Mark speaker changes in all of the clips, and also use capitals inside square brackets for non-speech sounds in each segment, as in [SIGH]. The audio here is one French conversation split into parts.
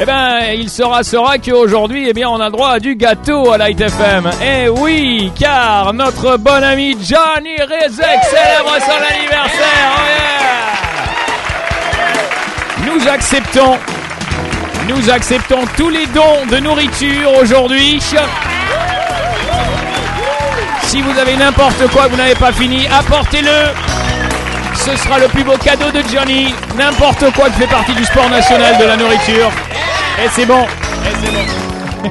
Speaker 1: Eh ben, il sera sera qu'aujourd'hui, eh bien, on a droit à du gâteau à Light FM. Eh oui, car notre bon ami Johnny Rezek célèbre son anniversaire. Oh nous acceptons, nous acceptons tous les dons de nourriture aujourd'hui. Si vous avez n'importe quoi vous n'avez pas fini, apportez-le. Ce sera le plus beau cadeau de Johnny. N'importe quoi qui fait partie du sport national de la nourriture. Et c'est bon. Et c'est bon.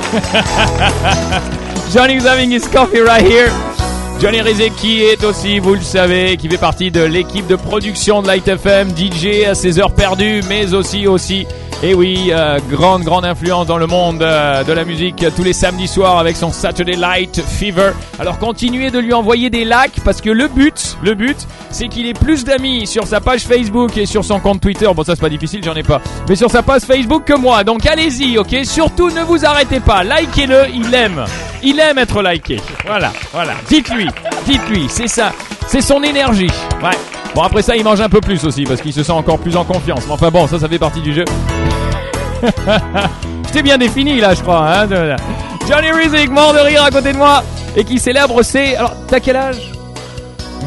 Speaker 1: [LAUGHS] Johnny's having his coffee right here. Johnny Rizek qui est aussi, vous le savez, qui fait partie de l'équipe de production de Light FM, DJ à ses heures perdues, mais aussi aussi et oui, euh, grande, grande influence dans le monde euh, de la musique tous les samedis soirs avec son Saturday Light Fever. Alors continuez de lui envoyer des likes parce que le but, le but, c'est qu'il ait plus d'amis sur sa page Facebook et sur son compte Twitter. Bon, ça c'est pas difficile, j'en ai pas. Mais sur sa page Facebook que moi. Donc allez-y, ok? Surtout ne vous arrêtez pas. Likez-le, il aime. Il aime être liké. Voilà, voilà. Dites-lui, dites-lui, c'est ça. C'est son énergie. Ouais. Bon, après ça, il mange un peu plus aussi parce qu'il se sent encore plus en confiance. Mais enfin bon, ça, ça fait partie du jeu. [LAUGHS] J'étais bien défini là, je crois. Hein Johnny Rizzick, mort de rire à côté de moi et qui célèbre ses. Alors, t'as quel âge?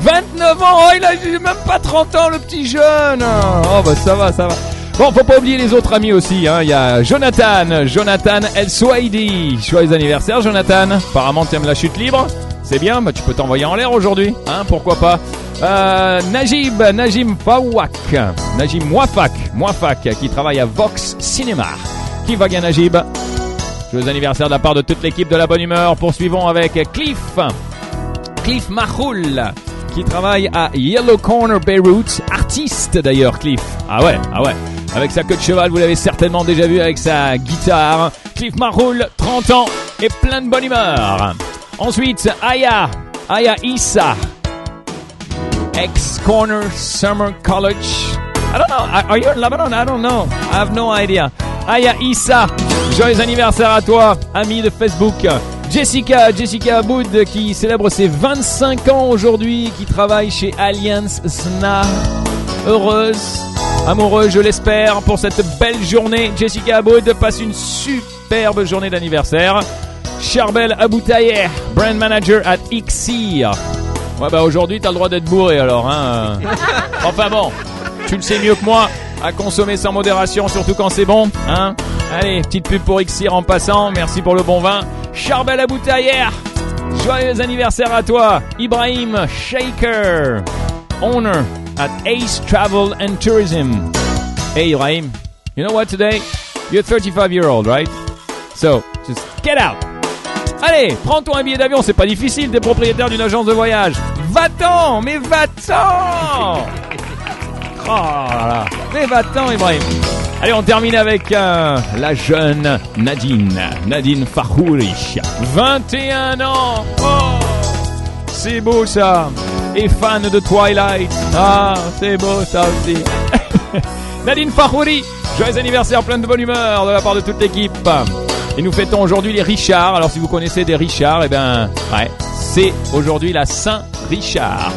Speaker 1: 29 ans Oh, il a même pas 30 ans, le petit jeune Oh, bah ça va, ça va. Bon, faut pas oublier les autres amis aussi. Hein. Il y a Jonathan, Jonathan El Swahidi. Joyeux anniversaire, Jonathan. Apparemment, tu aimes la chute libre. C'est bien, bah, tu peux t'envoyer en l'air aujourd'hui. Hein, pourquoi pas euh, Najib, Najim Fawak, Najim Mwafak, Mwafak, qui travaille à Vox Cinema. Qui va bien Najib? Joyeux anniversaire de la part de toute l'équipe de la bonne humeur. Poursuivons avec Cliff, Cliff Mahoul, qui travaille à Yellow Corner Beirut, artiste d'ailleurs Cliff. Ah ouais, ah ouais. Avec sa queue de cheval, vous l'avez certainement déjà vu avec sa guitare. Cliff Mahoul, 30 ans et plein de bonne humeur. Ensuite, Aya, Aya Issa, X Corner Summer College. I don't know. Are you in Lebanon? I don't know. I have no idea. Aya Issa, joyeux anniversaire à toi, ami de Facebook. Jessica, Jessica Aboud qui célèbre ses 25 ans aujourd'hui, qui travaille chez Alliance SNA. Heureuse, amoureuse, je l'espère, pour cette belle journée. Jessica Aboud passe une superbe journée d'anniversaire. Charbel Aboutayer, brand manager at XIR. Ouais bah aujourd'hui t'as le droit d'être bourré alors hein. [LAUGHS] Enfin bon, tu le sais mieux que moi, à consommer sans modération, surtout quand c'est bon, hein. Allez, petite pub pour Xir en passant, merci pour le bon vin. Charbel Aboutayer, joyeux anniversaire à toi, Ibrahim Shaker, owner at Ace Travel and Tourism. Hey Ibrahim, you know what today? You're 35 year old, right? So, just get out. Allez, prends-toi un billet d'avion, c'est pas difficile, t'es propriétaire d'une agence de voyage. Va-t'en, mais va-t'en Oh là, mais va-t'en Ibrahim Allez, on termine avec euh, la jeune Nadine, Nadine Fahouri, 21 ans. Oh C'est beau ça. Et fan de Twilight. Ah, c'est beau ça aussi. [LAUGHS] Nadine Fahouri, joyeux anniversaire, plein de bonne humeur de la part de toute l'équipe. Et nous fêtons aujourd'hui les Richards. Alors si vous connaissez des Richards, eh ben, ouais, c'est aujourd'hui la Saint-Richard.